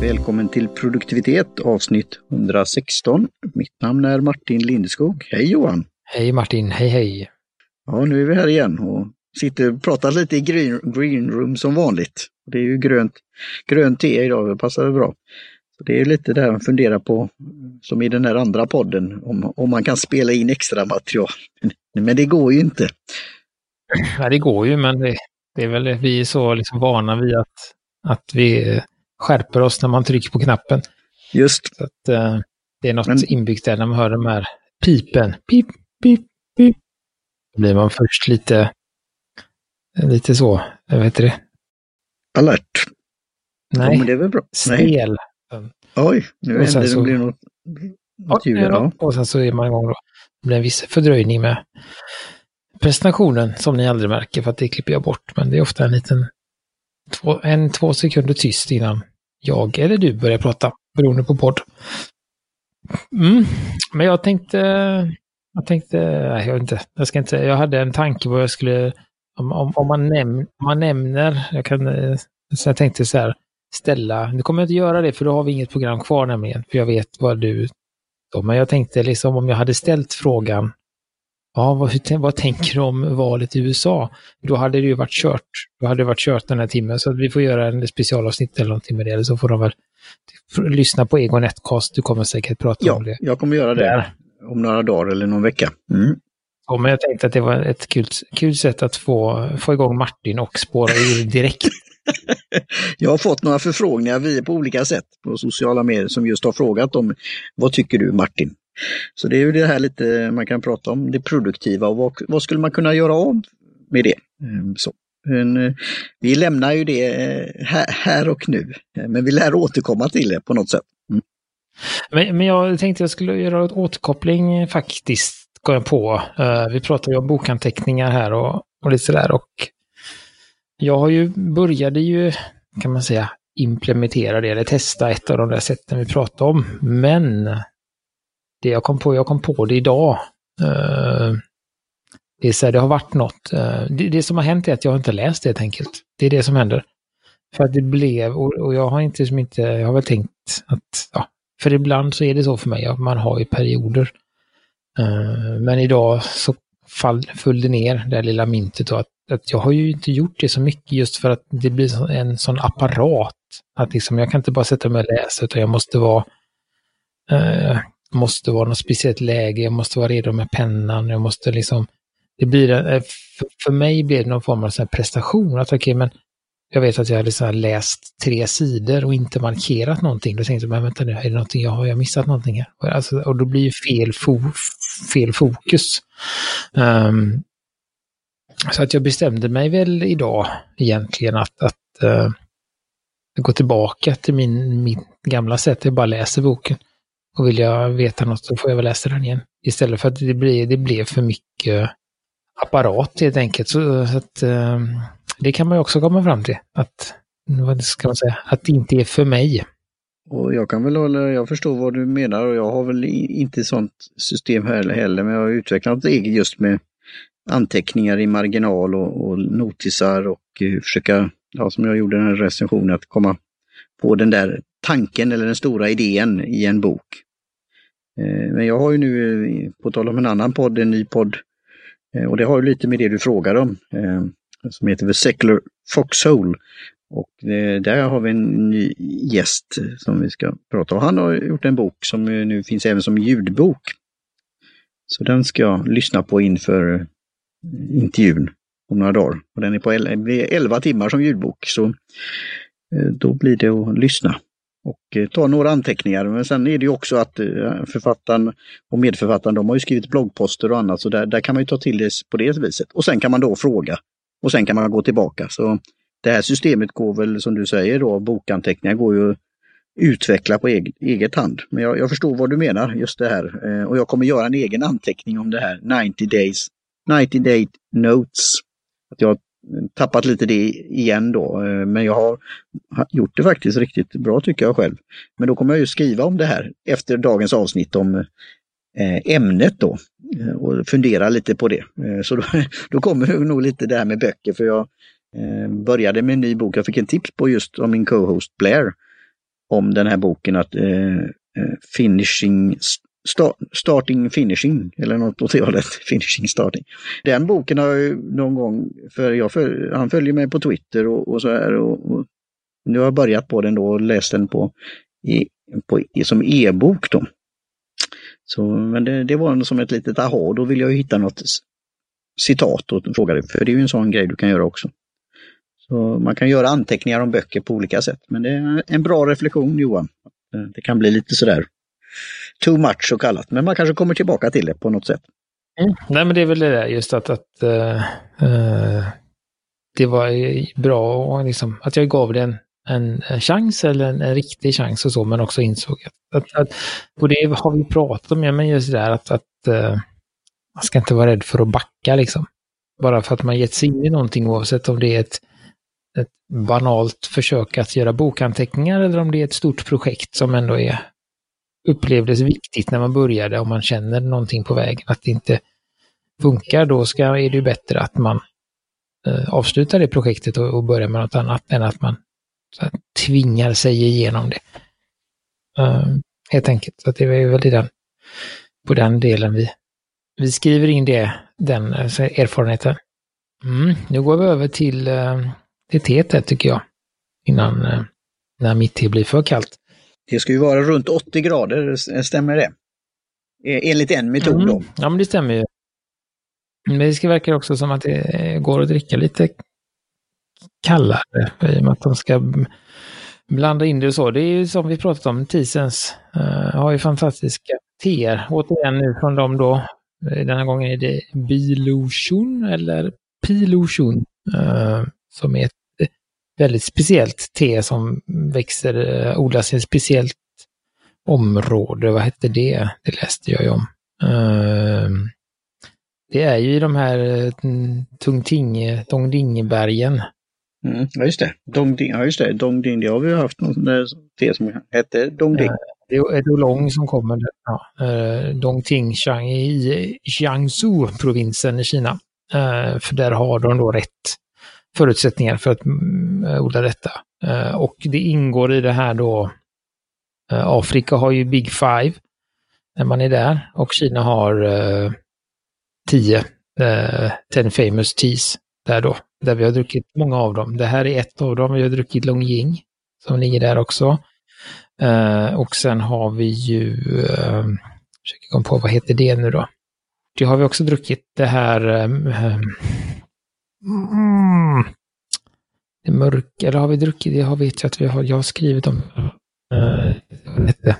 Välkommen till produktivitet avsnitt 116. Mitt namn är Martin Lindeskog. Hej Johan! Hej Martin, hej hej! Ja, nu är vi här igen och sitter och pratar lite i green, green room som vanligt. Det är ju grönt, grönt te idag, det passar bra. Så Det är lite det här man funderar på, som i den här andra podden, om, om man kan spela in extra material. Men det går ju inte. Ja, det går ju, men det, det är väl vi är så liksom vana vid att, att vi skärper oss när man trycker på knappen. Just. Så att, eh, det är något Men- inbyggt där när man hör de här pipen. Pip, pip, pip. Då blir man först lite, lite så, vad heter det? Alert. Ja, Nej, men det är väl bra. Nej. stel. Oj, nu Och sen hände det, så- blir något, något här, Ja. Och sen så är man igång då. Det blir en viss fördröjning med presentationen som ni aldrig märker för att det klipper jag bort. Men det är ofta en liten, två, en, två sekunder tyst innan jag eller du börjar prata, beroende på podd. Mm. Men jag tänkte, jag tänkte, nej, jag inte, jag ska inte, jag hade en tanke på vad jag skulle, om, om, om, man, näm, om man nämner, jag kan, eh, så jag tänkte så här, ställa, nu kommer jag inte göra det för då har vi inget program kvar nämligen, för jag vet vad du, då, men jag tänkte liksom om jag hade ställt frågan, ja, vad, vad tänker du om valet i USA? Då hade det ju varit kört, då hade det varit kört den här timmen, så att vi får göra en specialavsnitt eller någonting med det, eller så får de väl lyssna på Egon Netcast, du kommer säkert prata ja, om det. jag kommer göra det Där. om några dagar eller någon vecka. Mm. Ja, men jag tänkte att det var ett kul, kul sätt att få, få igång Martin och spåra ur direkt. Jag har fått några förfrågningar via på olika sätt på sociala medier som just har frågat om vad tycker du Martin? Så det är ju det här lite man kan prata om, det produktiva och vad, vad skulle man kunna göra av med det? Ehm, så. Men, eh, vi lämnar ju det eh, här, här och nu, ehm, men vi lär återkomma till det på något sätt. Mm. Men, men jag tänkte jag skulle göra en återkoppling faktiskt, går jag på. Eh, vi pratar ju om bokanteckningar här och, och lite sådär och jag har ju, började ju, kan man säga, implementera det eller testa ett av de där sätten vi pratade om. Men det jag kom på, jag kom på det idag. Eh, det är så här, det har varit något. Eh, det, det som har hänt är att jag inte läst det helt enkelt. Det är det som händer. För att det blev, och, och jag har inte, som inte, jag har väl tänkt att, ja, för ibland så är det så för mig att man har ju perioder. Eh, men idag så fall, föll det ner, det här lilla myntet, och att, att jag har ju inte gjort det så mycket just för att det blir en sån apparat. Att liksom, jag kan inte bara sätta mig och läsa, utan jag måste vara eh, måste vara något speciellt läge, jag måste vara redo med pennan, jag måste liksom, det blir, en- eh, för, mig blir det någon form av prestation, att okej, men jag vet att jag hade så läst tre sidor och inte markerat någonting. Då tänkte jag, men vänta nu, är det någonting jag har jag missat någonting här? Och Alltså, och då blir ju fel, fo fel fokus. Um, så att jag bestämde mig väl idag egentligen att, att uh, gå tillbaka till min, min gamla sätt, jag bara läser boken. Och vill jag veta något så får jag väl läsa den igen. Istället för att det blir, det blev för mycket apparat helt enkelt. Så, så att, eh, det kan man ju också komma fram till. Att, vad ska man säga, att det inte är för mig. Och jag kan väl hålla, jag förstår vad du menar och jag har väl inte sånt system heller, heller men jag har utvecklat ett eget just med anteckningar i marginal och, och notisar och eh, försöka, ja, som jag gjorde den här recensionen, att komma på den där tanken eller den stora idén i en bok. Eh, men jag har ju nu, eh, på tal om en annan podd, en ny podd, eh, och det har ju lite med det du frågar om, som heter The Secular Foxhole. Och där har vi en ny gäst som vi ska prata om. Han har gjort en bok som nu finns även som ljudbok. Så den ska jag lyssna på inför intervjun om några dagar. Och den är på 11 timmar som ljudbok, så då blir det att lyssna och eh, ta några anteckningar. Men sen är det ju också att eh, författaren och medförfattaren, de har ju skrivit bloggposter och annat, så där, där kan man ju ta till det på det viset. Och sen kan man då fråga och sen kan man gå tillbaka. Så det här systemet går väl som du säger då, bokanteckningar går ju att utveckla på eget, eget hand. Men jag, jag förstår vad du menar, just det här. Eh, och jag kommer göra en egen anteckning om det här 90 days, 90 day notes. Att jag tappat lite det igen då, eh, men jag har gjort det faktiskt riktigt bra tycker jag själv. Men då kommer jag ju skriva om det här efter dagens avsnitt om eh, ämnet då eh, och fundera lite på det. Så då, då kommer det nog lite det här med böcker för jag började med en ny bok. Jag fick en tips på just om min co-host Blair. om den här boken att eh, Finishing Starting Finishing eller något åt det hållet. Finishing Starting. Den boken har jag ju någon gång, för jag för, han följer mig på Twitter och, och så här och, och, nu har jag börjat på den då och läst den på, i, på som e-bok då. Så, men det, det var som ett litet aha, då vill jag hitta något citat och fråga dig, för det är ju en sån grej du kan göra också. Så man kan göra anteckningar om böcker på olika sätt, men det är en bra reflektion Johan. Det kan bli lite sådär too much så kallat, men man kanske kommer tillbaka till det på något sätt. Mm. Nej, men det är väl det där just att, att uh, uh, det var bra och liksom, att jag gav det en, en, en chans eller en, en, riktig chans och så, men också insåg att, att, att och det har vi pratat om, ja, men just det där att, att uh, man ska inte vara rädd för att backa liksom. Bara för att man gett sig in i någonting oavsett om det är ett, ett banalt försök att göra bokanteckningar eller om det är ett stort projekt som ändå är upplevdes viktigt när man började, om man känner någonting på vägen, att det inte funkar, då ska, är det ju bättre att man eh, avslutar det projektet och, och, börjar med något annat än att man här, tvingar sig igenom det. Uh, helt enkelt. Så det är väl den, på den delen vi, vi skriver in det, den alltså erfarenheten. Mm, nu går vi över till, uh, till teet tycker jag. Innan uh, när mitt te blir för kallt. Det ska ju vara runt 80 grader, stämmer det? E, enligt en metod mm. då. Ja, men det stämmer ju. Men det ska verka också som att det går att dricka lite kallare i och med att de ska blanda in det och så. Det är ju som vi pratat om, Tisens uh, har ju fantastiska teer. Återigen nu från dem då. Denna gången är det Bilotion eller Pilotion uh, som är ett väldigt speciellt te som växer, eh, odlas i ett speciellt område. Vad hette det? Det läste jag ju om. Ehm, det är ju i de här eh, Tungtinge, Dongdingebergen. Mm, ja just det, Dongding, ja just det, Dongding, det har vi haft något te som hette Dongding. Eh, det är ett olong som kommer. Ja, Dongting i Jiangsu-provinsen i Kina. För där har de då rätt förutsättningar för att mm, eh, odla detta. Eh, och det ingår i det här då, eh, Afrika har ju Big Five när man är där och Kina har eh, tio, Ten Famous Teas där då, där vi har druckit många av dem. Det här är ett av dem, vi har druckit Longjing som ligger där också. och sen har vi ju, uh, försöker komma på, vad heter det nu då? Det har vi också druckit, det här Mm. Det mörka, eller har vi druckit det? Har vet jag att vi har, jag har skrivit om. Eh, uh, vad hette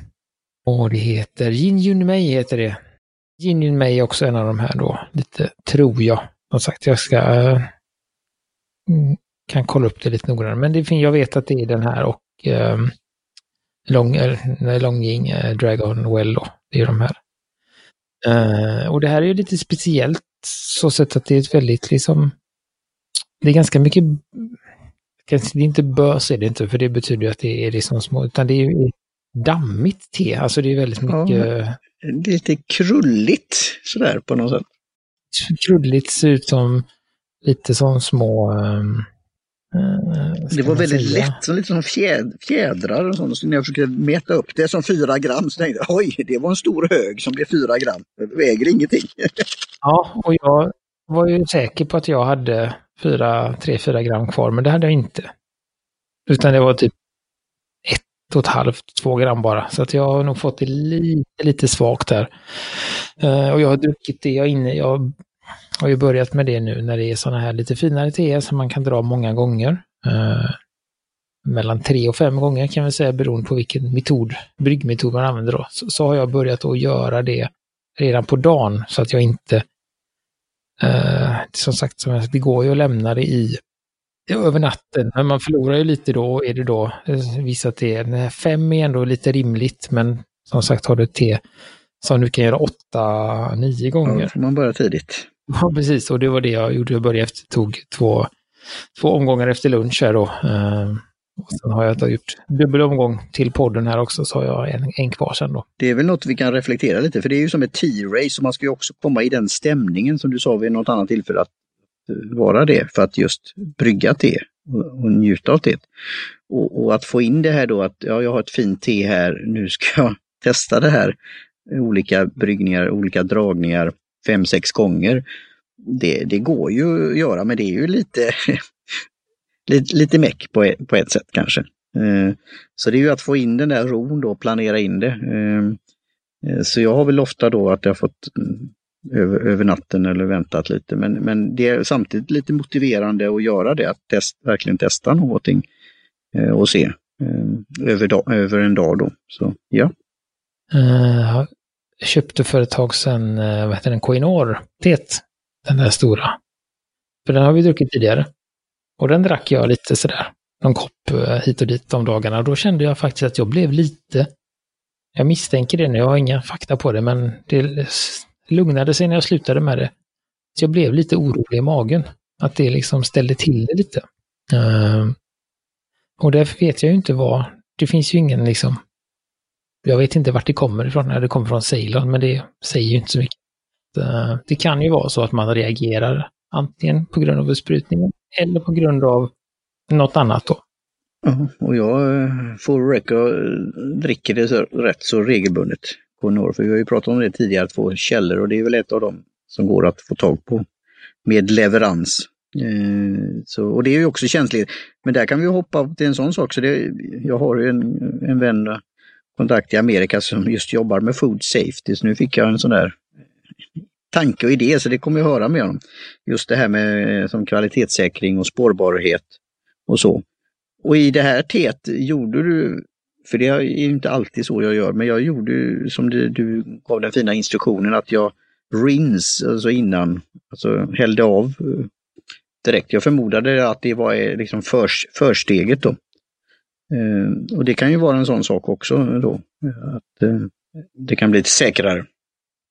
Åh, det heter Jin Yun Mei heter det. Jin Yun Mei är också en av de här då, lite, tror jag. Som sagt, jag ska uh, kan kolla upp det lite noggrannare. Men det, jag vet att det är den här och uh, Long, uh, Longjing, uh, Dragon Well då. Det är de här. Uh, och det här är ju lite speciellt så sätt att det är ett väldigt liksom det är ganska mycket, det är inte bös är det inte, för det betyder ju att det är liksom små, utan det är dammigt te, alltså det är väldigt mycket... Ja, det är lite krulligt sådär på något sätt. Krulligt ser ut som lite som små... Um, det var väldigt säga? lätt, som lite som fjäd, fjädrar och sånt. Så när jag försökte mäta upp det som fyra gram så tänkte jag oj, det var en stor hög som blev fyra gram. Det väger ingenting. ja, och jag var ju säker på att jag hade fyra, tre, fyra gram kvar, men det hade jag inte. Utan det var typ ett och ett halvt, två gram bara. Så att jag har nog fått det lite, lite svagt där. Uh, och jag har druckit det jag inne, jag har ju börjat med det nu när det är sådana här lite finare teer som man kan dra många gånger. Uh, mellan tre och fem gånger kan vi säga beroende på vilken metod, bryggmetod man använder då. Så, så har jag börjat att göra det redan på dagen så att jag inte Eh, som sagt, det går ju att lämna det i över natten, men man förlorar ju lite då, är det då eh, vissa te. Fem är ändå lite rimligt, men som sagt har du ett te som du kan göra åtta, nio gånger. Ja, man börjar tidigt. Ja, precis, och det var det jag gjorde. Jag började efter, tog två, två omgångar efter lunch här då. Och sen har jag gjort dubbel omgång till podden här också, så har jag en, en kvar sen då. Det är väl något vi kan reflektera lite, för det är ju som ett T-race och man ska ju också komma i den stämningen som du sa vid något annat tillfälle, att eh, vara det för att just brygga te och, och njuta av det. Och, och, att få in det här då att ja, jag har ett fint te här, nu ska jag testa det här. Olika bryggningar, olika dragningar fem, sex gånger. Det, det går ju att göra men det är ju lite, lite, lite meck på ett, på ett sätt kanske. Eh, så det är ju att få in den där ron då, planera in det. Ehm, eh, så jag har väl ofta då att jag fått mm, över, över natten eller väntat lite. Men, men det är samtidigt lite motiverande att göra det, att test, verkligen testa någonting eh, och se ehm, över, dag, över en dag då. Så ja. Uh, köpte för ett tag sedan, vad heter den, Coinor, det, den där stora. För den har vi druckit tidigare. Och den drack jag lite sådär någon kopp eh, hit och dit de dagarna. Då kände jag faktiskt att jag blev lite, jag misstänker det nu, jag har inga fakta på det, men det lugnade sig när jag slutade med det. Så jag blev lite orolig i magen, att det liksom ställde till det lite. Uh, och därför vet jag ju inte vad, det finns ju ingen liksom, jag vet inte vart det kommer ifrån, när det kommer från Ceylon, men det säger ju inte så mycket. Uh, det kan ju vara så att man reagerar antingen på grund av besprutningen eller på grund av något annat då. Ja, och jag eh, får räcka eh, dricker det så, rätt så regelbundet. Konor, för vi har ju pratat om det tidigare, två källor och det är väl ett av dem som går att få tag på med leverans. Eh, så, och det är ju också känsligt. Men där kan vi hoppa till en sån sak. Så det, jag har en, en vän, eh, kontakt i Amerika som just jobbar med food safety. Så nu fick jag en sån där tanke och idé, så det kommer jag höra med honom. Just det här med eh, som kvalitetssäkring och spårbarhet och så. Och i det här teet gjorde du, för det är inte alltid så jag gör, men jag gjorde som du, du gav den fina instruktionen att jag rins, alltså innan, alltså hällde av eh, direkt. Jag förmodade att det var eh, liksom för, försteget då. Eh, och det kan ju vara en sån sak också då, att eh, det kan bli lite säkrare.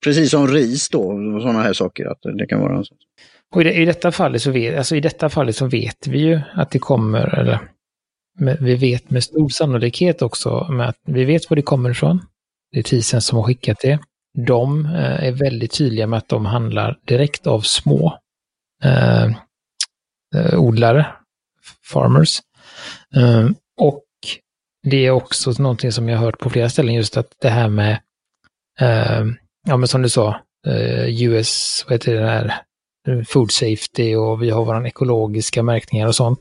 Precis som ris då, och sådana här saker, att det kan vara en sån. Och i, detta fallet så vet, alltså i detta fallet så vet vi ju att det kommer, eller vi vet med stor sannolikhet också med att vi vet var det kommer ifrån. Det är Tisen som har skickat det. De eh, är väldigt tydliga med att de handlar direkt av små eh, eh odlare, farmers. Eh, och det är också någonting som jag har hört på flera ställen, just att det här med, eh, ja men som du sa, eh, US, vad heter det där, food safety och vi har våra ekologiska märkningar och sånt.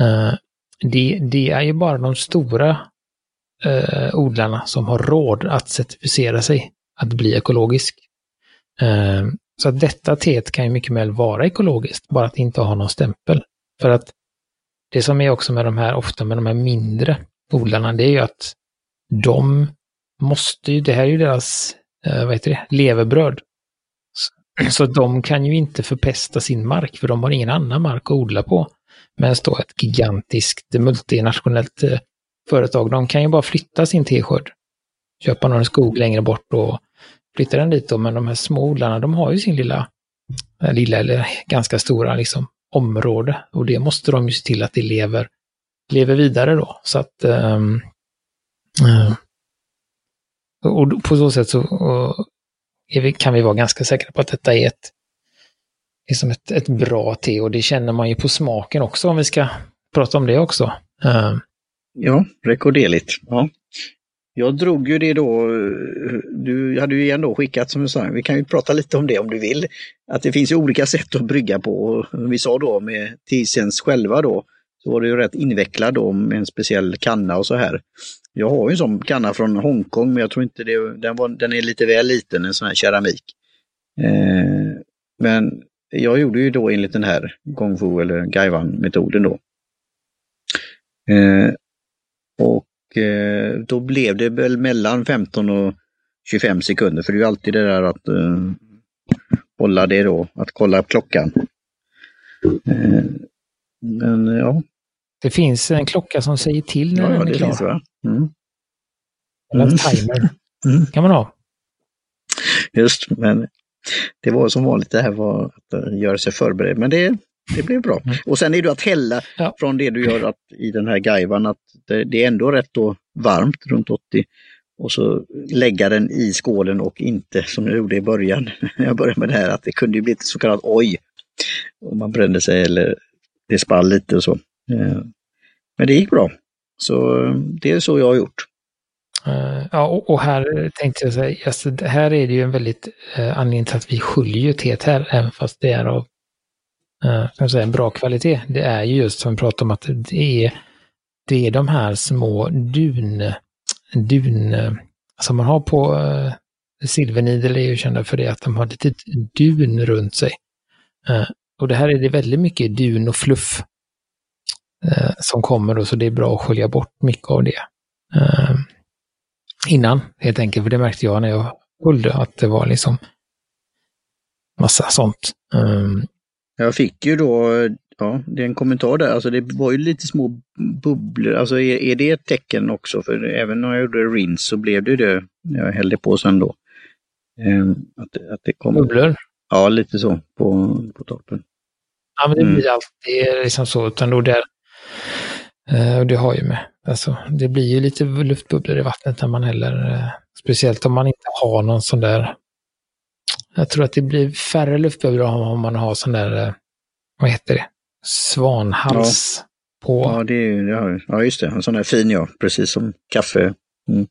Eh, det, det, är ju bara de stora eh, odlarna som har råd att certifiera sig att bli ekologisk. Eh, så att detta teet kan ju mycket väl vara ekologiskt, bara att inte ha någon stämpel. För att det som är också med de här, ofta med de här mindre odlarna, det är ju att de måste ju, det här är ju deras, vad heter det, levebröd. Så de kan ju inte förpesta sin mark, för de har ingen annan mark att odla på. Medan då ett gigantiskt multinationellt eh, företag, de kan ju bara flytta sin teskörd. Köpa någon skog längre bort och flytta den dit då, men de här små odlarna, de har ju sin lilla, eh, lilla eller ganska stora liksom, område och det måste de ju se till att det lever, lever vidare då. Så att um, uh, och på så sätt så vi, kan vi vara ganska säkra på att detta är ett, liksom ett, ett bra te och det känner man ju på smaken också om vi ska prata om det också. Uh. Ja, rekorderligt. Ja. Jag drog ju det då, eh, du hade ju ändå skickat som du sa, vi kan ju prata lite om det om du vill, att det finns ju olika sätt att brygga på. Och vi sa då med Tisens själva då, så var det ju rätt invecklad då med en speciell kanna och så här. Jag har ju en sån kanna från Hongkong, men jag tror inte det, den, var, den är lite väl liten, en sån här keramik. Eh, men jag gjorde ju då enligt den här Gong Fu eller Gaiwan-metoden då. Eh, och eh, då blev det väl mellan 15 och 25 sekunder, för det är ju alltid det där att eh, hålla det då, att kolla klockan. Eh, men ja, det finns en klocka som säger till när ja, den är klar. Finns, va? Mm. Eller en mm. timer. Mm. kan man ha. Just, men det var som vanligt det här var att eh, göra sig förberedd. Men det, det blev bra. Mm. Och sen är det att hälla ja. från det du gör att, i den här gaivan, att det, det, är ändå rätt då varmt, runt 80. Och så lägga den i skålen och inte som jag gjorde i början, när jag började med det här, att det kunde bli ett så kallat oj. Om man brände sig eller det spall lite och så. Eh, men det gick bra. Så eh, det är så jag har gjort. Eh, ja, och, här tänkte jag säga, alltså, här är det ju en väldigt eh, anledning till att vi sköljer teet här, även fast det är av kan säga, en bra kvalitet. Det är ju just som vi pratade om att det är, det är de här små dun, dun som man har på eh, silvernidel är ju kända för det, att de har lite dun runt sig. Och det här är det väldigt mycket dun och fluff uh, som kommer då, så det är bra att skölja bort mycket av det. Uh, innan, helt enkelt, för det märkte jag när jag sköljde, att det var liksom massa sånt. Um, jag fick ju då, ja, det är en kommentar där, alltså det var ju lite små bubblor, alltså är, är det ett tecken också? För även när jag gjorde rinse så blev det det, när jag hällde på sen då. Um, att, att det kom, bubblor? Ja, lite så på, på toppen. Ja, men det blir mm. alltid liksom så, utan då där, uh, och det har ju med, alltså det blir ju lite luftbubblor i vattnet när man häller, uh, speciellt om man inte har någon sån där jag tror att det blir färre luftbubblor om man har sån där, uh, vad heter det, svanhals ja. på. Ja, det är, ja, ja, just det, en sån där fin ja, precis som kaffe. Mm.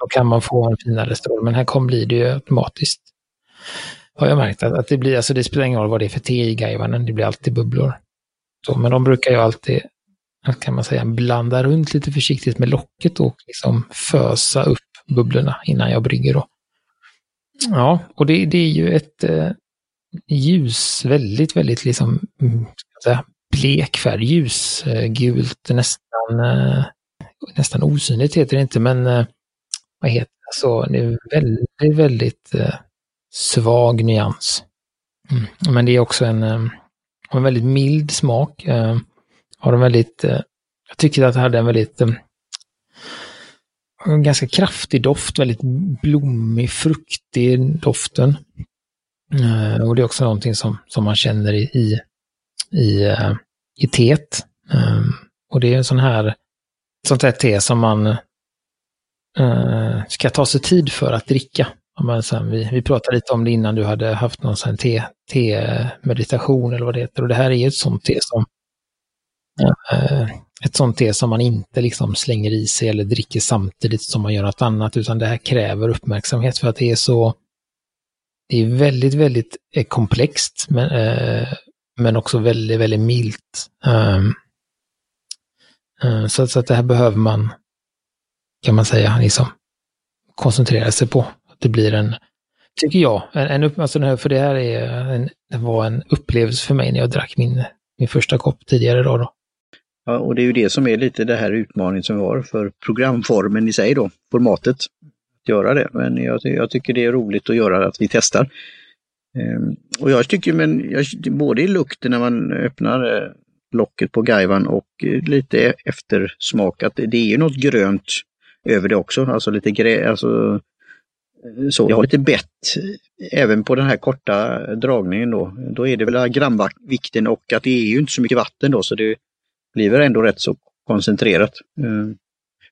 Då kan man få en finare stråle, men här kommer bli det ju automatiskt. Har jag märkt att, att det blir, alltså det spelar ingen roll vad det är för te i gaivanen, det blir alltid bubblor. Så, men de brukar ju alltid, kan man säga, blanda runt lite försiktigt med locket och liksom fösa upp bubblorna innan jag brygger då. Ja, och det, det är ju ett eh, ljus, väldigt, väldigt liksom, mm, ska säga, blek färg, ljusgult, eh, nästan, eh, nästan osynligt heter det inte, men eh, vad heter det, så det är väldigt, väldigt eh, svag nyans. Mm. Men det är också en, eh, en väldigt mild smak. Eh, har en väldigt, eh, jag tycker att det hade en väldigt eh, en ganska kraftig doft, väldigt blommig, fruktig doften. Eh, och det är också någonting som, som man känner i, i, i, eh, i teet. Ehm, och det är en sån här, sånt här te som man ska ta sig tid för att dricka. Men sen, vi, vi pratade lite om det innan du hade haft någon sån te-meditation te eller vad det heter. Och det här är ett sånt te som Eh, ett sånt te som man inte liksom slänger i sig eller dricker samtidigt som man gör något annat, utan det här kräver uppmärksamhet för att det är så det är väldigt, väldigt eh, komplext, men, eh, men också väldigt, väldigt milt. Um, uh, så, så att det här behöver man, kan man säga, liksom koncentrera sig på det blir en, tycker jag, en, en alltså för det här är en, det var en upplevelse för mig när jag drack min, min första kopp tidigare idag. Då. Ja, och det är ju det som är lite det här utmaningen som vi har för programformen i sig då, formatet. Att göra det. Men jag, jag tycker det är roligt att göra att vi testar. Ehm, och jag tycker, men jag, både i lukten när man öppnar eh, locket på gaivan och eh, lite eftersmak, att det, det är ju något grönt över det också, alltså lite grä, alltså eh, så. Jag har lite bett även på den här korta dragningen då. Då är det väl gramvikten och att det är ju inte så mycket vatten då så det blir väl ändå rätt så koncentrerat. Eh,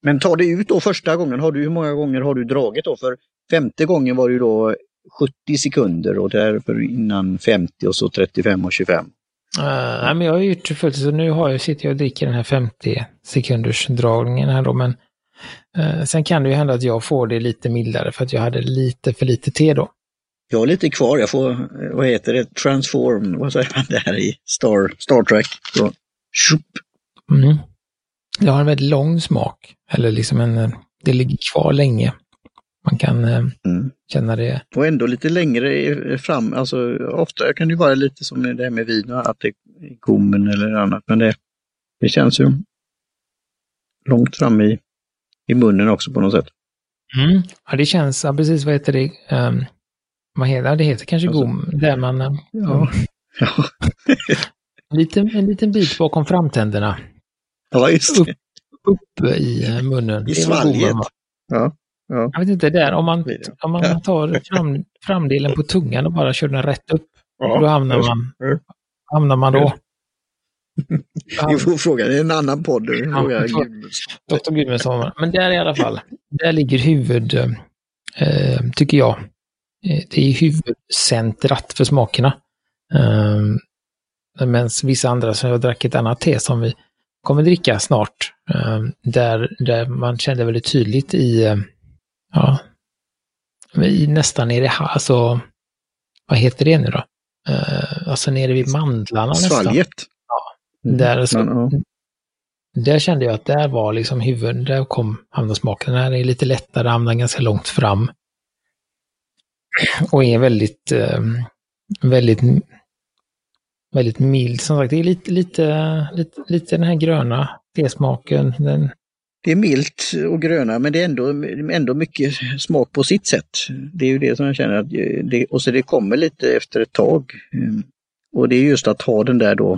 men ta det ut då första gången, har du, hur många gånger har du dragit då? För femte gången var det ju då 70 sekunder och därför innan 50 och så 35 och 25. Uh, nej, men jag har gjort fullt, så nu har jag, sitter jag och dricker den här 50 sekunders dragningen här då, men Eh, sen kan det ju hända att jag får det lite mildare för att jag hade lite för lite te då. Jag har lite kvar, jag får, eh, vad heter det, transform, vad säger man det här i Star, Star Trek? Så, mm. Det har en väldigt lång smak, eller liksom en, eh, det ligger kvar länge. Man kan mm. känna det. Och ändå lite längre fram, alltså ofta kan det vara lite som det här med vin, att det är gommen eller annat, men det, det känns ju långt fram i i munnen också på något sätt. Mm. Ja, det känns, ja, precis vad heter det? Um, vad heter det? heter kanske alltså, gom, där man... Um, ja. ja. en, liten, en liten bit bakom framtänderna. Ja, just det. Upp, upp i munnen. I svalget. Ja. Ja. Jag vet inte, där om man, om man tar fram, framdelen på tungan och bara kör den rätt upp, ja. då hamnar man, hamnar man då. Vi får fråga, det är en annan podd. Ja, Dr. Gudmundsson. Men där i alla fall, där ligger huvud, eh, tycker jag, eh, det är huvudcentrat för smakerna. Eh, Medan vissa andra, som jag drack ett annat te som vi kommer dricka snart. Eh, där, där man kände väldigt tydligt i, eh, ja, i nästan nere i, alltså, vad heter det nu då? Uh, alltså nere vid mandlarna Svalget. nästan. Ja, mm. där, så, Men, ja. där kände jag att där var liksom huvudet, där kom hamnarsmaken. Den här är lite lättare, hamnar ganska långt fram. Och är väldigt, väldigt, väldigt mild. Som sagt, det är lite, lite, lite, lite den här gröna tesmaken. Den, det är milt och gröna men det är ändå, ändå mycket smak på sitt sätt. Det är ju det som jag känner att det, och så det kommer lite efter ett tag. Ehm, och det är just att ha den där då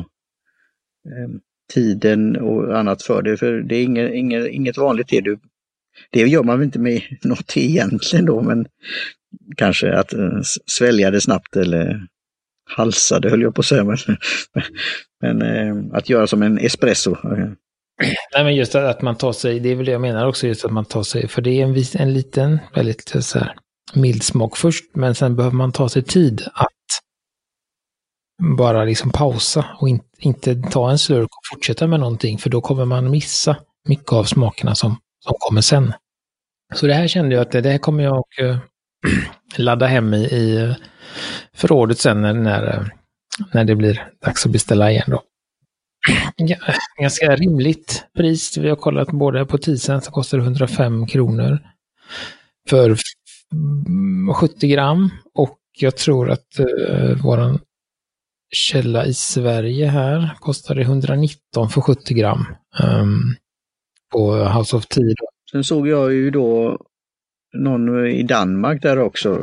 ehm, tiden och annat för det, för det är inget, inget, inget vanligt te. Du, det gör man väl inte med något te egentligen då, men kanske att eh, svälja det snabbt eller halsade höll jag på att säga. Men, men eh, att göra som en espresso Nej, men just att man tar sig, det är väl det jag menar också, just att man tar sig, för det är en, en liten, väldigt eh, så här, mild smak först, men sen behöver man ta sig tid att bara liksom pausa och in, inte ta en slurk och fortsätta med någonting, för då kommer man missa mycket av smakerna som, som kommer sen. Så det här kände jag att det, det här kommer jag att eh, ladda hem i, i eh, förrådet sen när, när, när det blir dags att beställa igen då ganska rimligt pris. Vi har kollat både på Tisen så kostar det 105 kronor för 70 mm, gram och jag tror att uh, våran källa i Sverige här kostar 119 för 70 gram um, på House of Tea. Sen såg jag ju då någon i Danmark där också,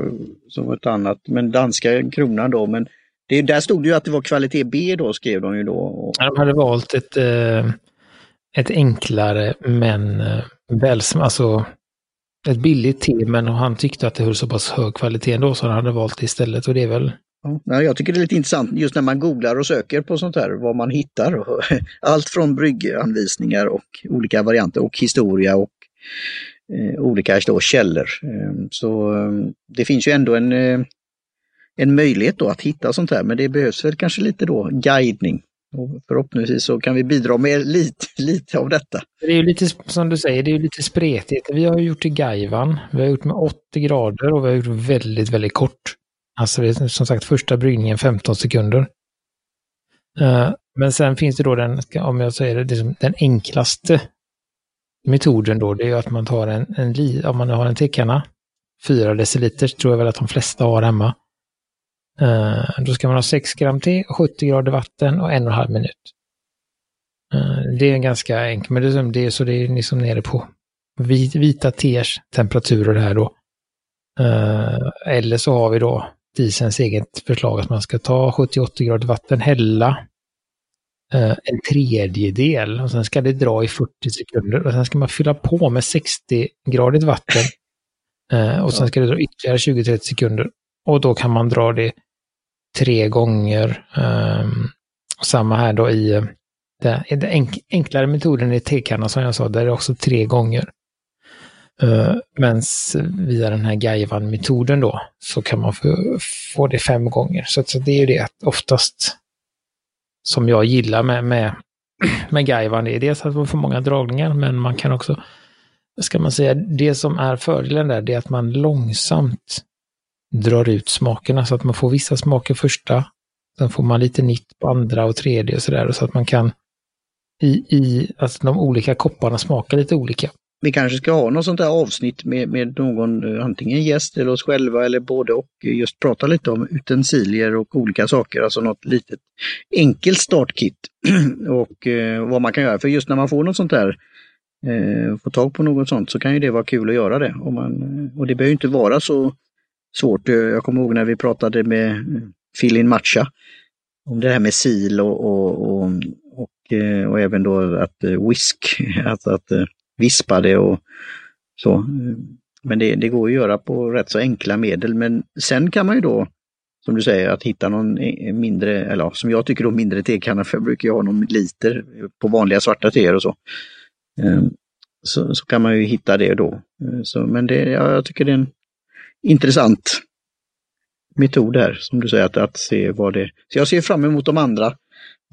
som var ett annat, men danska kronan då, men det, där stod det ju att det var kvalitet B då, skrev de ju då. de hade valt ett, eh, ett enklare men eh, väl, alltså ett billigt te, men han tyckte att det höll så pass hög kvalitet ändå så han hade valt det istället och det är väl Ja, jag tycker det är lite intressant just när man googlar och söker på sånt här, vad man hittar. Allt från brygganvisningar och olika varianter och historia och Eh, olika då, källor. Ehm, så ehm, det finns ju ändå en, eh, en möjlighet då att hitta sånt här, men det behövs väl kanske lite då guidning. Och förhoppningsvis så kan vi bidra med lite, lite av detta. Det är ju lite som du säger, det är lite spretigt. Vi har gjort i Gaivan, vi har gjort med 80 grader och vi har gjort väldigt, väldigt kort. Alltså som sagt första bryggningen 15 sekunder. Eh, men sen finns det då den, om jag säger det, den enklaste metoden då, det är att man tar en, en om man har en tekanna, 4 deciliter tror jag väl att de flesta har hemma. Uh, då ska man ha 6 gram te, 70 grader vatten och en och en halv minut. Uh, det är en ganska enkel, men det är, det är så det är liksom nere på vit, vita teers temperaturer här då. Uh, eller så har vi då Diesens eget förslag att man ska ta 70-80 grader vatten, hälla Eh, en tredjedel och sen ska det dra i 40 sekunder och sen ska man fylla på med 60 gradigt vatten. Eh, och sen ska det dra ytterligare 20-30 sekunder och då kan man dra det tre gånger. Och samma här då eh, i den enk, enklare metoden i tekanna som jag sa, där är det också tre gånger. Uh, Men via den här Gaivan-metoden då så kan man få, få det fem gånger. Så, så, det är ju det att oftast som jag gillar med, med, med Gaivan, det är dels att man får många dragningar, men man kan också, ska man säga, det som är fördelen där, det är att man långsamt drar ut smakerna så att man får vissa smaker första, sen får man lite nytt på andra och tredje och sådär så att man kan i, i alltså de olika kopparna smakar lite olika. Vi kanske ska ha något sånt där avsnitt med, med någon, eh, antingen gäst eller oss själva eller både och, eh, just prata lite om utensilier och olika saker, alltså något litet enkelt startkit och eh, vad man kan göra. För just när man får något sånt där, eh, får tag på något sånt, så kan ju det vara kul att göra det. Om man, eh, och det behöver inte vara så svårt. Jag kommer ihåg när vi pratade med Filin Matcha om det här med sil och, och, och, och, och även då att eh, whisk, att, att vispade och så. Men det, det går att göra på rätt så enkla medel. Men sen kan man ju då, som du säger, att hitta någon eh, mindre, eller som jag tycker då mindre tekanna, för jag brukar ju ha någon liter på vanliga svarta teer och så. Ehm, så, så kan man ju hitta det då. Ehm, så, men det, ja, jag tycker det är en intressant metod här, som du säger, att, att se vad det... Så jag ser fram emot de andra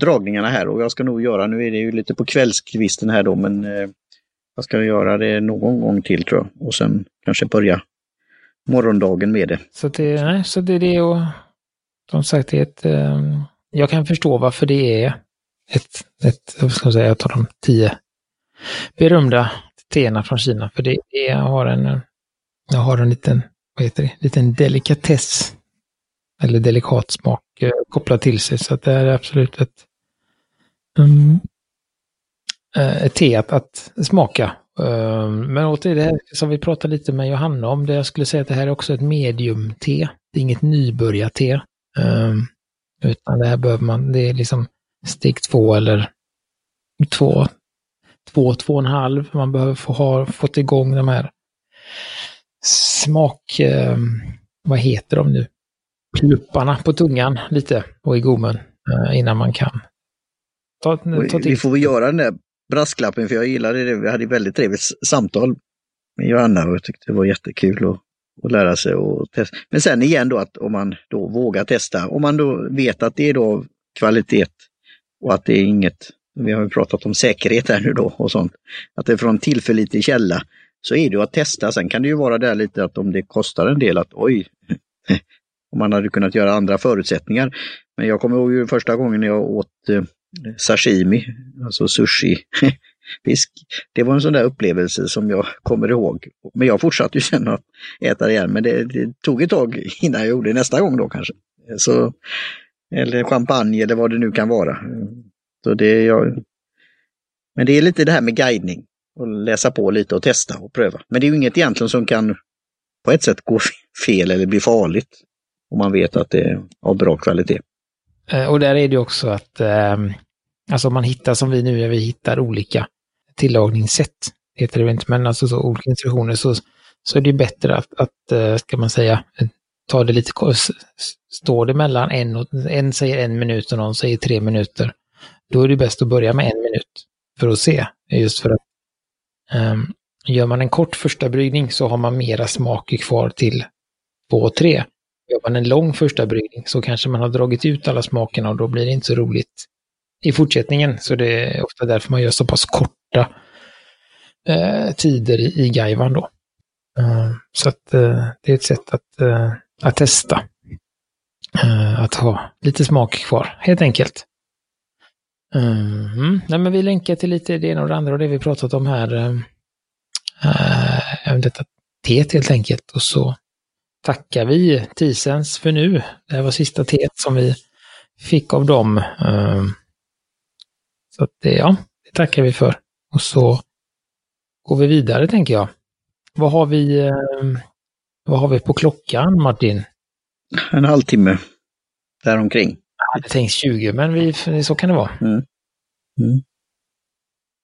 dragningarna här och jag ska nog göra, nu är det ju lite på kvällskvisten här då, men eh, jag ska göra det någon gång till tror jag och sen kanske börja morgondagen med det. Så det, nej, så det är det och som sagt, det är ett, ehm, jag kan förstå varför det är ett, ett vad ska jag säga, jag tar de tio berömda teerna från Kina. För det, det har en, jag har en liten, vad heter det, liten delikatess eller delikat smak eh, kopplad till sig. Så att det är absolut ett, um, ett te att, att smaka. Um, men åter det här som vi pratade lite med Johanna om, det jag skulle säga att det här är också ett medium-te. Det är inget nybörjar-te. Um, utan det här behöver man, det är liksom steg två eller två, två, två och en halv. Man behöver få ha fått igång de här smak, eh, vad heter de nu? Plupparna på tungan lite och i gommen eh, innan man kan ta, ta. Vi får väl göra den där brasklappen för jag gillade det. Vi hade väldigt trevligt samtal med Johanna och jag tyckte det var jättekul att, att lära sig och testa. Men sen igen då att om man då vågar testa, om man då vet att det är då kvalitet och att det är inget, vi har ju pratat om säkerhet här nu då och sånt, att det är från tillförlitlig källa, så är det ju att testa. Sen kan det ju vara där lite att om det kostar en del att oj, om man hade kunnat göra andra förutsättningar. Men jag kommer ihåg ju första gången jag åt eh, sashimi, alltså sushi, fisk. Det var en sån där upplevelse som jag kommer ihåg. Men jag fortsatte ju sen att äta det igen, men det, det, tog ett tag innan jag gjorde det nästa gång då kanske. Så eller champagne eller vad det nu kan vara. Så det jag... Men det är lite det här med guidning. Och läsa på lite och testa och pröva. Men det är ju inget egentligen som kan på ett sätt gå fel eller bli farligt. Om man vet att det är av bra kvalitet. Eh, och där är det också att eh, alltså man hittar som vi nu, vi hittar olika tillagningssätt, heter det inte, men alltså så olika instruktioner, så, så är det bättre att, att, eh, ska man säga, ta det lite, står det mellan en och, en säger en minut och någon säger tre minuter, då är det bäst att börja med en minut för att se. Just för att um, gör man en kort första bryggning så har man mera smak kvar till två och tre. Gör man en lång första bryggning så kanske man har dragit ut alla smakerna och då blir det inte så roligt i fortsättningen. Så det är ofta därför man gör så pass korta eh, tider i, i Gaivan då. Uh, så att uh, det är ett sätt att uh, att testa. Uh, att ha lite smak kvar, helt enkelt. Mm. Nej, men vi länkar till lite det ena och det andra och det vi pratat om här. Uh, detta teet helt enkelt. Och så tackar vi Tisens för nu. Det här var sista teet som vi fick av dem. Uh, så att det, ja, det tackar vi för. Och så går vi vidare tänker jag. Vad har vi vad har vi på klockan, Martin? En halvtimme däromkring. Jag hade tänkt 20, men vi, så kan det vara. Mm. Mm.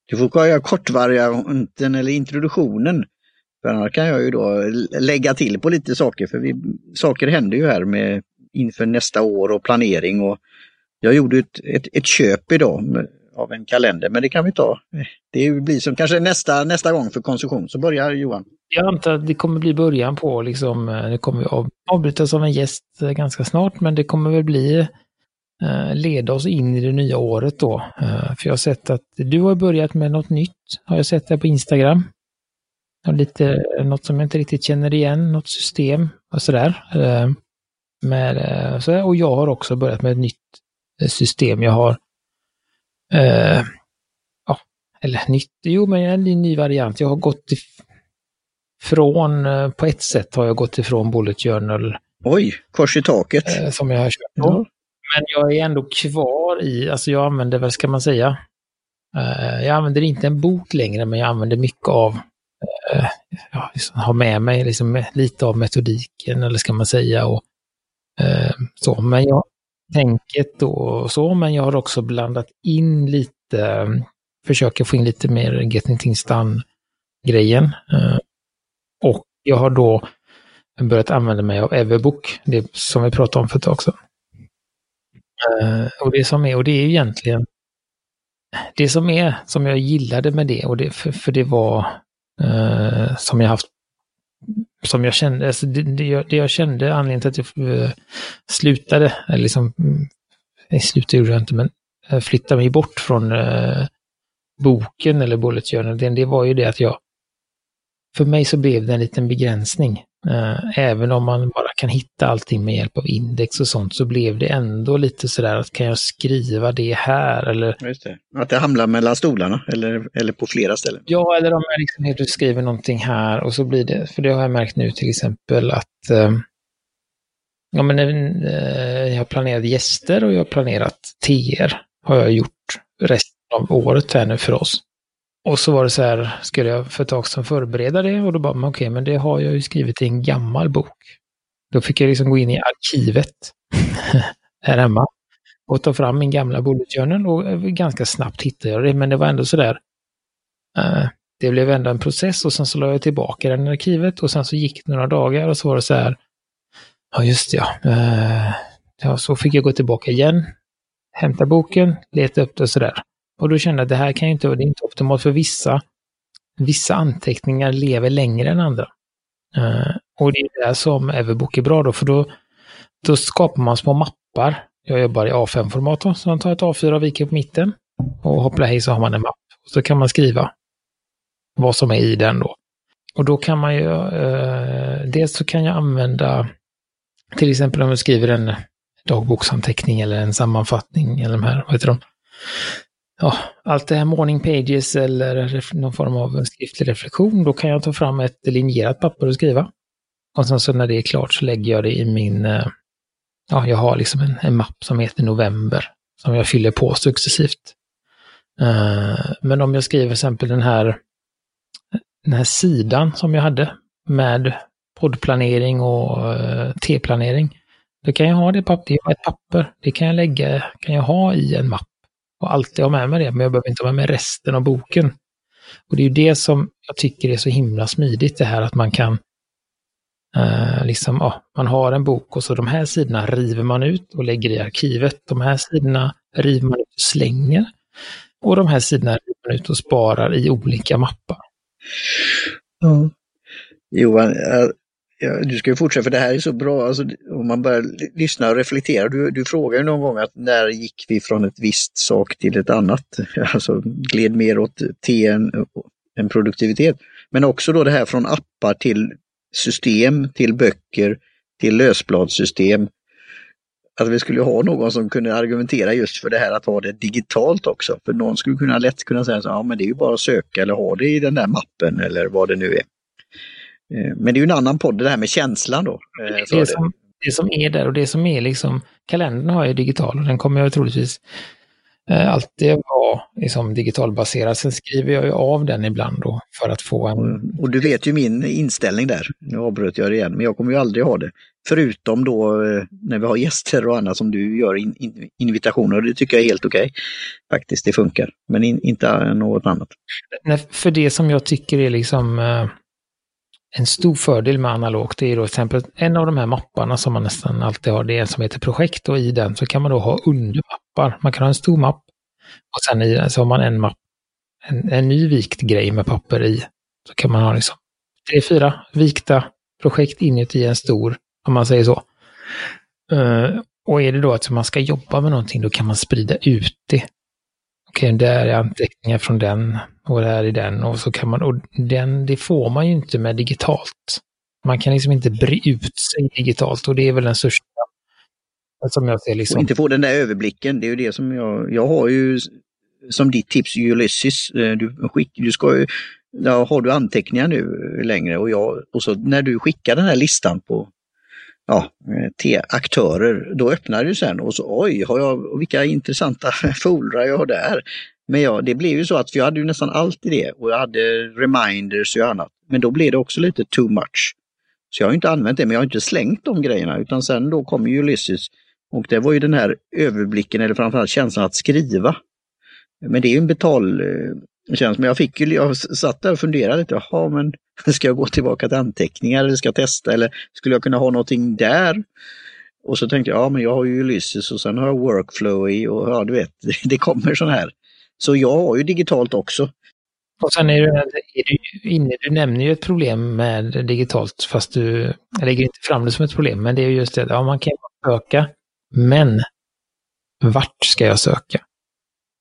Du får göra kortvarianten eller introduktionen. För annars kan jag ju då lägga till på lite saker, för vi, saker händer ju här med inför nästa år och planering. och Jag gjorde ett, ett, ett köp idag av en kalender, men det kan vi ta. Det blir som kanske nästa, nästa gång för konsumtion. Så börjar Johan. Jag antar att det kommer bli början på, liksom, eh, det kommer avbrytas av en gäst eh, ganska snart, men det kommer väl bli eh, leda oss in i det nya året då. För jag har sett att du har börjat med något nytt, har jag sett det på Instagram. Lite, något som jag inte riktigt känner igen, något system och sådär. Med, och jag har också börjat med ett nytt system. Jag har Eh, ja, eller nytt, jo men en ny variant. Jag har gått ifrån, eh, på ett sätt har jag gått ifrån Bullet Journal. Oj, kors i taket. Eh, som jag har kört. Mm. Men jag är ändå kvar i, alltså jag använder, vad ska man säga? Eh, jag använder inte en bok längre, men jag använder mycket av eh, ja, liksom, ha med mig liksom, lite av metodiken, eller ska man säga. Och, eh, så. Men jag, tänket och så, men jag har också blandat in lite, försöker få in lite mer Getting Things Done-grejen. Eh, och jag har då börjat använda mig av Everbook, det som vi pratade om för ett tag sedan. Eh, och det som är, och det är egentligen det som är, som jag gillade med det, och det, för, för det var eh, som jag haft som jag kände, alltså det, det, jag, det jag kände, anledningen till att jag uh, slutade, eller liksom, eh, nej, slutade gjorde jag inte, men eh, flyttade mig bort från eh, boken eller bullet journal, det, det var ju det att jag... För mig så blev det en liten begränsning. Eh, även om man bara kan hitta allting med hjälp av index och sånt så blev det ändå lite sådär att kan jag skriva det här eller... Det. Att det hamnar mellan stolarna eller, eller på flera ställen. Ja, eller om jag liksom helt skriver någonting här och så blir det, för det har jag märkt nu till exempel att eh, ja, men, eh, jag har planerat gäster och jag har planerat TR har jag gjort resten av året här nu för oss. Och så var det så här, skulle jag för ett tag sedan förbereda det och då bara, okej, okay, men det har jag ju skrivit i en gammal bok. Då fick jag liksom gå in i arkivet här hemma och ta fram min gamla bullet journal och eh, ganska snabbt hittade jag det, men det var ändå så där. Uh, det blev ändå en process och sen så la jag tillbaka den i arkivet och sen så gick det några dagar och så var det så här. Ja, just det, ja. Uh, ja. Så fick jag gå tillbaka igen, hämta boken, leta upp det och så där. Och då kände jag att det här kan ju inte vara, det är inte optimalt för vissa. Vissa anteckningar lever längre än andra. Uh, och det är det som Everbook är bra då, för då, då skapar man små mappar. Jag jobbar i A5-format då, så man tar ett A4 och viker på mitten. Och hoppla hej så har man en mapp. Och så kan man skriva vad som är i den då. Och då kan man ju, uh, dels så kan jag använda, till exempel om jag skriver en dagboksanteckning eller en sammanfattning eller de här, vad heter de? Ja, allt det här morning pages eller någon form av skriftlig reflektion, då kan jag ta fram ett linjerat papper och skriva. Och sen så när det är klart så lägger jag det i min, eh, ja, jag har liksom en, en mapp som heter november, som jag fyller på successivt. Uh, men om jag skriver till exempel den här, den här sidan som jag hade med poddplanering och uh, T-planering, då kan jag ha det papper, ett papper, det kan jag lägga, kan jag ha i en mapp och alltid ha med mig det, men jag behöver inte ha med mig resten av boken. Och det är ju det som jag tycker är så himla smidigt, det här att man kan eh, liksom, ja, man har en bok och så de här sidorna river man ut och lägger i arkivet. De här sidorna river man ut och slänger. Och de här sidorna river man ut och sparar i olika mappar. Mm. Johan, eh, Ja, du ska ju fortsätta för det här är så bra, alltså, om man börjar lyssna och reflektera. Du, du frågar ju någon gång att när gick vi från ett visst sak till ett annat? Alltså gled mer åt T än, än produktivitet. Men också då det här från appar till system, till böcker, till lösbladssystem. Att vi skulle ha någon som kunde argumentera just för det här att ha det digitalt också. För någon skulle kunna lätt kunna säga så ja men det är ju bara att söka eller ha det i den där mappen eller vad det nu är. Eh, men det är ju en annan podd, det här med känslan då. Eh, det, det, som, det som är där och det som är liksom, kalendern har jag digital och den kommer jag troligtvis eh, alltid vara liksom, digitalbaserad. Sen skriver jag ju av den ibland då för att få en... Mm. Och du vet ju min inställning där, nu avbröt jag det igen, men jag kommer ju aldrig ha det. Förutom då när vi har gäster och annat som du gör in, in, invitationer, det tycker jag är helt okej. Okay. Faktiskt, det funkar, men in, inte något annat. Nej, för det som jag tycker är liksom en stor fördel med analogt är då till exempel en av de här mapparna som man nästan alltid har, det är en som heter projekt och i den så kan man då ha undermappar. Man kan ha en stor mapp och sen i den så har man en mapp, en, en ny vikt grej med papper i. Så kan man ha liksom tre, fyra vikta projekt inuti en stor, om man säger så. Uh, och är det då att man ska jobba med någonting, då kan man sprida ut det okej, okay, där är anteckningar från den och där är den och så kan man, och den, det får man ju inte med digitalt. Man kan liksom inte bre ut sig digitalt och det är väl den största som jag ser liksom. Och inte få den där överblicken, det är ju det som jag, jag har ju som ditt tips Ulysses, eh, du, skick, du ska ju, ja, har du anteckningar nu längre och, jag, och så när du skickar den här listan på ja, eh, till aktörer, då öppnar du sen och så oj, har jag, vilka intressanta foldrar jag har där. Men ja, det blev ju så att jag hade ju nästan allt i det och jag hade reminders och annat. Men då blev det också lite too much. Så jag har inte använt det, men jag har inte slängt de grejerna utan sen då kom ju Ulysses och det var ju den här överblicken eller framförallt känslan att skriva. Men det är ju en betal eh, känns. men jag fick ju, jag satt där och funderade lite, jaha men ska jag gå tillbaka till anteckningar eller ska jag testa eller skulle jag kunna ha någonting där? Och så tänkte jag, ja men jag har ju Ulysses och sen har jag Workflow i och ja du vet, det kommer sån här. Så jag har ju digitalt också. Och sen är du, är du inne, du nämner ju ett problem med digitalt fast du lägger inte fram det som ett problem. Men det är just det, ja man kan söka, men vart ska jag söka?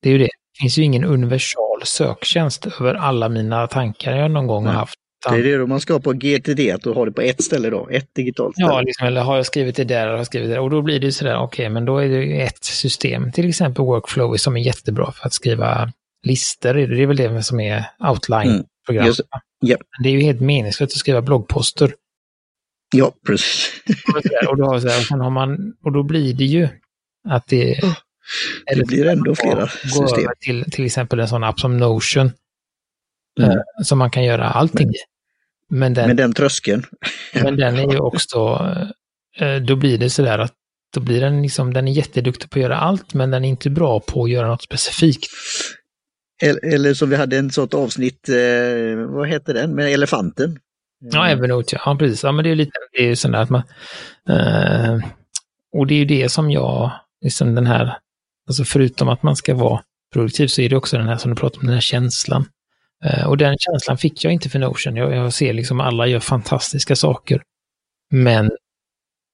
Det är ju det. Det finns ju ingen universal söktjänst över alla mina tankar jag någon gång har haft. Det är det man ska ha på GTD, att du har det på ett ställe då, ett digitalt ställe. Ja, liksom, eller har jag skrivit det där eller har jag skrivit det där? Och då blir det ju sådär, okej, okay, men då är det ju ett system, till exempel Workflow som är jättebra för att skriva listor. Det är väl det som är outline-program. Mm. Yep. Det är ju helt meningslöst att skriva bloggposter. Ja, precis. och, då, så här, och, sen har man, och då blir det ju att det... Det blir ändå flera system. Till, till exempel en sån app som Notion. Mm. Eh, som man kan göra allting i. Men den, med den tröskeln. men den är ju också, eh, då blir det sådär att då blir den liksom, den är jätteduktig på att göra allt, men den är inte bra på att göra något specifikt. Eller, eller som vi hade en sånt avsnitt, eh, vad heter den, med elefanten? Ja, Evernote, ja precis. Ja, men det är lite, det är ju sådär att man, eh, och det är ju det som jag, liksom den här, alltså förutom att man ska vara produktiv så är det också den här som du pratar om, den här känslan. Eh, och den känslan fick jag inte för Notion. Jag, jag ser liksom alla gör fantastiska saker. Men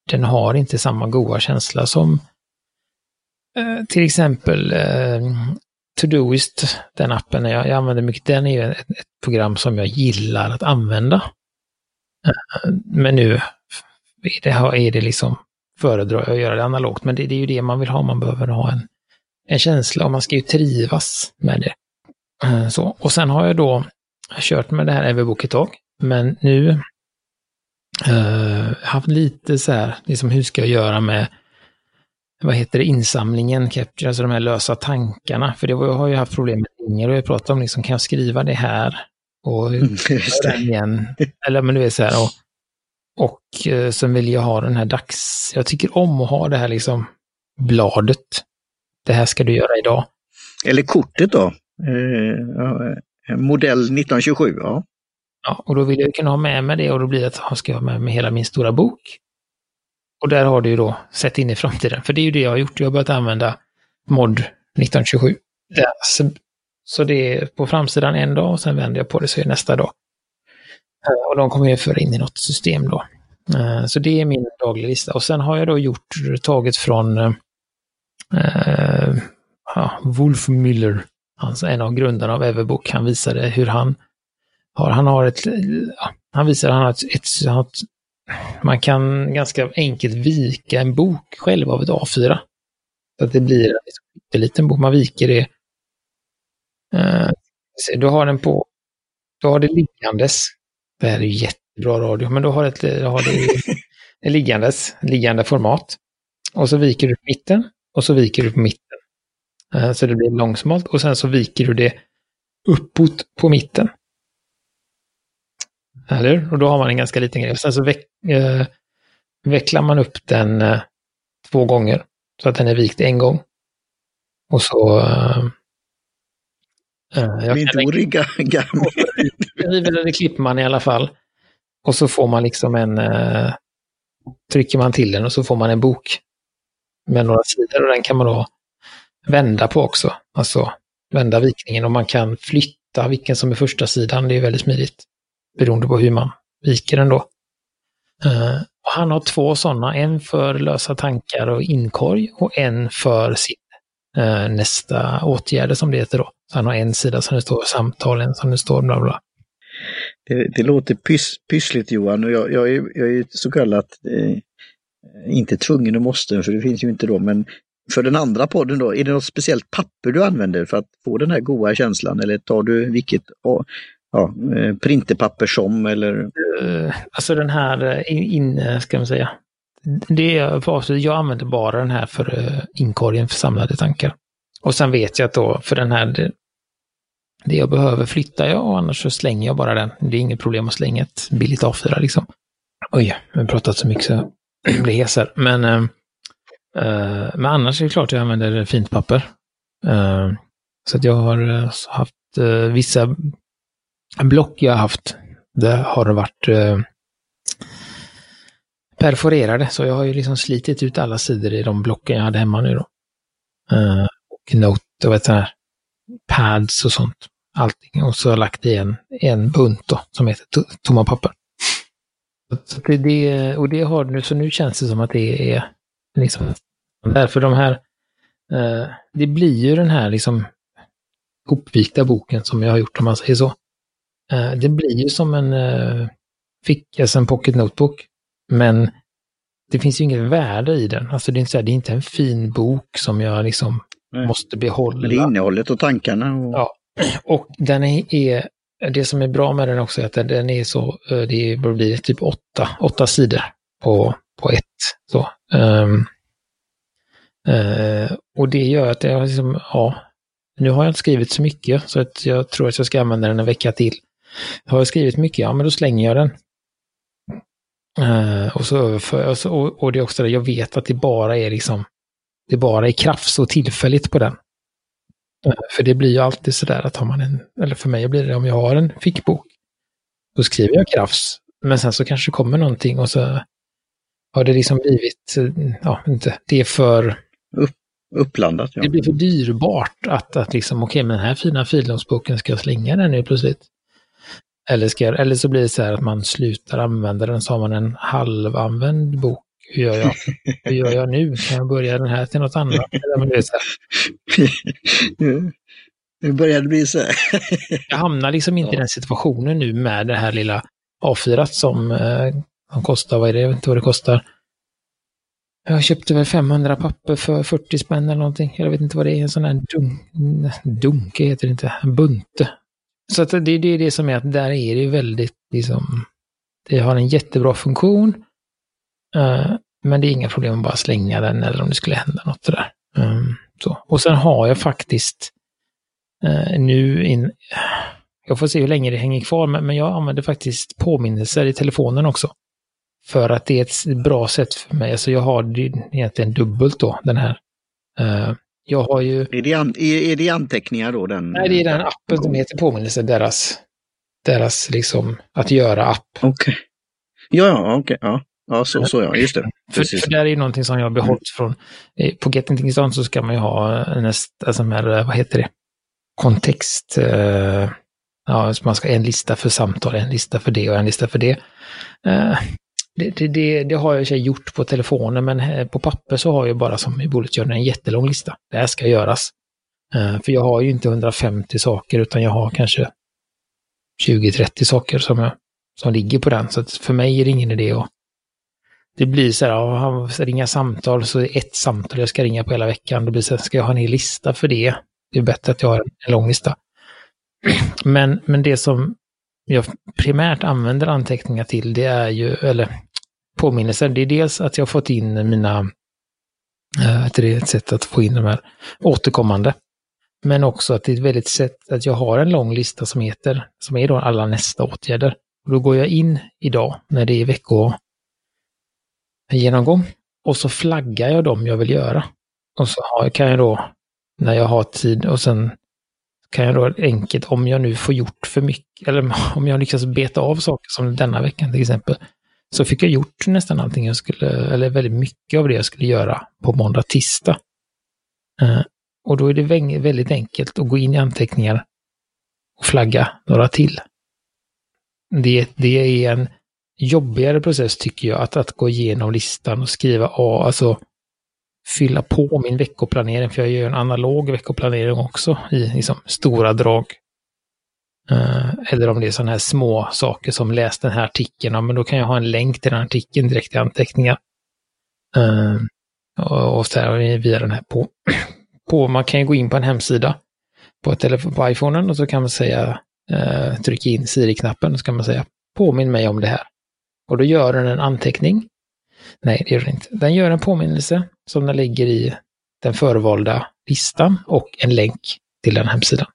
den har inte samma goda känsla som eh, till exempel eh, Todoist, den appen jag, jag använder mycket. Den är ju ett, ett, program som jag gillar att använda. Eh, men nu är det, är det liksom, föredrar jag att göra det analogt, men det, det, är ju det man vill ha. Man behöver ha en, en känsla och man ska ju trivas med det. Eh, så. Och sen har jag då kört med det här Everbook ett tag, men nu uh, haft lite så här, liksom hur ska jag göra med vad heter det, insamlingen, capture, alltså de här lösa tankarna. För det var, jag har ju haft problem med Inger och jag pratade om, liksom, kan jag skriva det här? Och mm, den igen. Eller men du vet så här, och, och eh, sen vill jag ha den här dags... Jag tycker om att ha det här liksom bladet. Det här ska du göra idag. Eller kortet då? Eh, modell 1927, ja. Ja, och då vill jag kunna ha med mig det och då blir det att jag ska ha med mig hela min stora bok. Och där har du ju då sett in i framtiden, för det är ju det jag har gjort. Jag har börjat använda mod 1927. Det, så, så det är på framsidan en dag och sen vänder jag på det så är det nästa dag. Eh, och de kommer jag föra in i något system då. Eh, så det är min dagliga lista. Och sen har jag då gjort, taget från eh, ja, Wolf Müller Alltså en av grundarna av Everbook, han visade hur han har, han har ett, han visar han har ett, ett, ett, man kan ganska enkelt vika en bok själv av ett A4. Så att det blir en liten bok, man viker det. Uh, du har den på, du har det liggandes. Det här är jättebra radio, men du har, ett, du har det, liggandes, liggande format. Och så viker du mitten och så viker du på mitten. Eh, så det blir långsmalt och sen så viker du det uppåt på mitten. Eller Och då har man en ganska liten grej. Sen så veck, eh, vecklar man upp den eh, två gånger så att den är vikt en gång. Och så... Eh, eh jag inte origga Eller klipper man i alla fall. Och så får man liksom en... Eh, trycker man till den och så får man en bok med några sidor och den kan man då vända på också. Alltså vända vikningen och man kan flytta vilken som är första sidan. Det är väldigt smidigt. Beroende på hur man viker den då. Uh, och han har två sådana, en för lösa tankar och inkorg och en för sin uh, eh, nästa åtgärder som det heter då. Så han har en sida som det står samtal, en som det står bla bla. Det, det låter pys, pyssligt Johan och jag, jag, är, jag är så kallat eh, Eh, inte tvungen och måste, för det finns ju inte då, men för den andra podden då, är det något speciellt papper du använder för att få den här goda känslan eller tar du vilket ja, eh, printerpapper som eller? Eh, alltså den här inne, in, ska man säga. Det är, jag använder bara den här för inkorgen för samlade tankar. Och sen vet jag att då för den här, det, det jag behöver flyttar jag och annars så slänger jag bara den. Det är inget problem att slänga ett billigt A4 liksom. Oj, jag har pratat så mycket så blir hesare. Men eh, eh, men annars är det klart jag använder fint papper. Eh, så att jag har eh, haft eh, vissa block jag har haft. Det har varit perforerade, så jag har ju liksom slitit ut alla sidor i de blocken jag hade hemma nu då. och note och vet här, pads och sånt. Allting. Och så har jag lagt i en, en bunt då, som heter tomma papper. Så det, det, och det har nu, så nu känns det som att det är liksom. Därför de här, eh, det blir ju den här liksom hopvikta boken som jag har gjort om man säger så. Eh, det blir ju som en eh, fick, alltså en pocket notebook. Men det finns ju inget värde i den. Alltså det är inte, så här, det är inte en fin bok som jag liksom Nej. måste behålla. Men det är innehållet och tankarna. Och... Ja, och den är, det som är bra med den också är att den är så, eh, det blir typ åtta, åtta sidor på, på ett. Så. Um, uh, och det gör att jag liksom, ja, nu har jag inte skrivit så mycket så att jag tror att jag ska använda den en vecka till. Har jag skrivit mycket, ja men då slänger jag den. Uh, och, så överför, och, och det är också det, jag vet att det bara är liksom, det bara är krafs och tillfälligt på den. Uh, för det blir ju alltid sådär att har man en, eller för mig blir det om jag har en fickbok, då skriver jag krafts. Men sen så kanske kommer någonting och så har det liksom blivit, ja, inte, det är för... Upp, uppblandat, ja. Det blir för dyrbart att, att liksom, okej, okay, men den här fina fildomsboken, ska jag slänga den nu plötsligt? Eller, ska, eller så blir det så här att man slutar använda den, så har man en halvanvänd bok. Hur gör jag? Hur gör jag nu? Kan jag börja den här till något annat? Nu börjar det bli så här. jag hamnar liksom inte ja. i den situationen nu med det här lilla A4 som, eh, som kostar, vad är det, jag vet inte vad det kostar. Jag köpte väl 500 papper för 40 spänn eller någonting. Jag vet inte vad det är, en sån här dunk, dunke heter det inte, en bunte. Så att det, det är det som är att där är det väldigt liksom, det har en jättebra funktion. Uh, men det är inga problem att bara slänga den eller om det skulle hända något sådär. Um, så. Och sen har jag faktiskt uh, nu in, jag får se hur länge det hänger kvar, men, jag använder faktiskt påminnelser i telefonen också. För att det är ett bra sätt för mig. Alltså jag har det egentligen dubbelt då, den här. Uh, jag har ju... Är det, an, är, det anteckningar då? Den, Nej, det är den appen som heter påminnelse, deras, deras liksom att göra-app. Okej. Okay. Ja, ja, okej. Okay, ja. Ja, så, så ja, just det. För, för där är någonting som jag har behållit mm. från, eh, på Getting så ska man ju ha nästa, alltså med, vad heter det, kontext, eh, ja, man ska en lista för samtal, en lista för det och en lista för det. Eh, det, det, det, har jag gjort på telefonen, men på papper så har jag bara som i Bullet Journal en jättelång lista. Det här ska göras. För jag har ju inte 150 saker, utan jag har kanske 20-30 saker som, jag, som ligger på den. Så för mig är det ingen idé att... Det blir så här, ja, ringa samtal, så är det ett samtal jag ska ringa på hela veckan. Då blir så här, ska jag ha en hel lista för det? Det är bättre att jag har en lång lista. Men, men det som jag primärt använder anteckningar till, det är ju, eller påminnelser. Det är dels att jag har fått in mina, eh, äh, det är ett sätt att få in de här återkommande. Men också att det är ett väldigt sätt att jag har en lång lista som heter, som är då alla nästa åtgärder. Och då går jag in idag när det är vecko genomgång och så flaggar jag dem jag vill göra. Och så kan jag då, när jag har tid, och sen kan jag då enkelt, om jag nu får gjort för mycket, eller om jag lyckas beta av saker som denna veckan till exempel, så fick jag gjort nästan allting jag skulle, eller väldigt mycket av det jag skulle göra på måndag, tisdag. Eh, och då är det väldigt enkelt att gå in i anteckningar och flagga några till. Det, det är en jobbigare process tycker jag, att, att gå igenom listan och skriva A, alltså fylla på min veckoplanering, för jag gör en analog veckoplanering också i liksom, stora drag. Uh, eller om det är sådana här små saker som läs den här artikeln, ja, men då kan jag ha en länk till den artikeln direkt i anteckningar. Uh, och, och så här via den här på, på, man kan ju gå in på en hemsida på, telefon, på iPhonen och så kan man säga, uh, trycka in Siri-knappen och så kan man säga påminn mig om det här. Och då gör den en anteckning. Nej, det gör den inte. Den gör en påminnelse som den lägger i den förvalda listan och en länk till den hemsidan.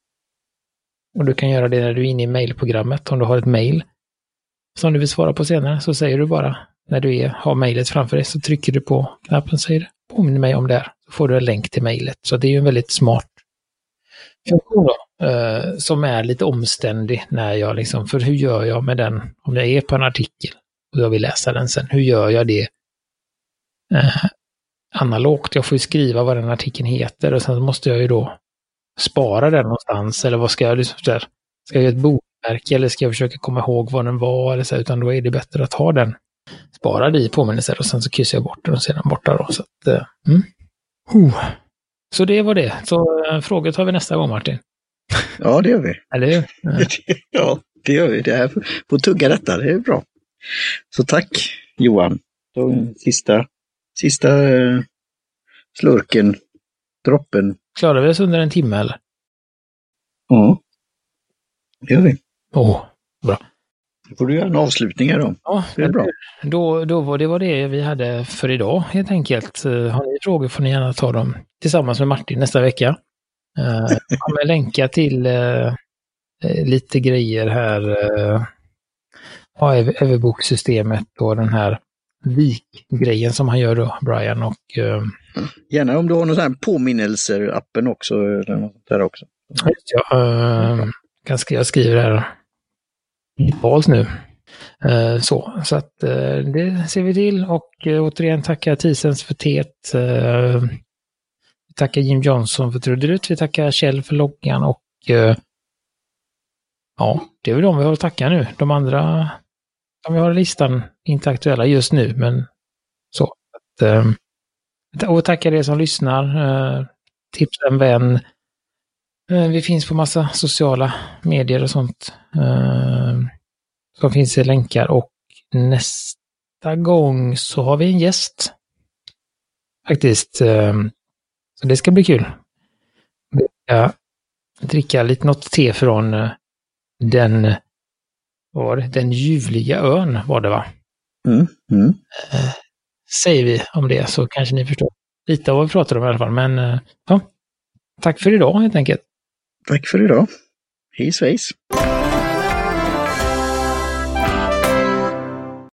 Och du kan göra det när du är inne i mejlprogrammet. Om du har ett mejl som du vill svara på senare så säger du bara när du är, har mejlet framför dig så trycker du på knappen och säger påminn mig om det här. Så får du en länk till mejlet. Så det är ju en väldigt smart funktion då, eh, som är lite omständig när jag liksom, för hur gör jag med den, om jag är på en artikel och jag vill läsa den sen, hur gör jag det eh, analogt? Jag får ju skriva vad den artikeln heter och sen måste jag ju då spara den någonstans eller vad ska jag, liksom, där, ska jag göra ett bokmärke eller ska jag försöka komma ihåg vad den var eller så, utan då är det bättre att ha den sparad i påminnelser och sen så kryssar jag bort den och ser den borta då. Så, att, uh, mm. uh. så det var det. Så uh, frågor tar vi nästa gång Martin. Ja, det gör vi. Eller hur? ja, det gör vi. Det här får tugga detta, det är bra. Så tack Johan. Då, sista, sista eh, slurken, droppen. Klarar vi oss under en timme eller? Ja, det gör vi. Åh, oh, bra. Då får du göra en avslutning här då. Ja, det är bra. Då, då var det var det vi hade för idag helt enkelt. Eh, har ni frågor får ni gärna ta dem tillsammans med Martin nästa vecka. Uh, jag kommer länka till lite grejer här. Ja, Everbook-systemet och den här vik-grejen som han gör då, Brian. Och, uh, Gärna om du har någon sån här påminnelser-appen också. Eller något där också. Ja, uh, ganska, jag skriver här digitalt nu. Uh, så, så att uh, det ser vi till och uh, återigen tacka Tisens för teet. vi tackar Jim Johnson för trudelutt, vi tackar Kjell för loggan och ja, det är väl de vi har att tacka nu. De andra vi har i listan, inte aktuella just nu, men så. Att, ehm, och tacka er som lyssnar. Eh, tipsa en vän. Eh, vi finns på massa sociala medier och sånt eh, som finns i länkar och nästa gång så har vi en gäst. Faktiskt. Ehm, så det ska bli kul. Vi ska dricka lite något te från den var det, den ljuvliga ön var det va? Mm, mm. Eh, säger vi om det så kanske ni förstår lite av vad vi pratar om i alla fall. Men eh, ja, tack för idag helt enkelt. Tack för idag. Hej svejs.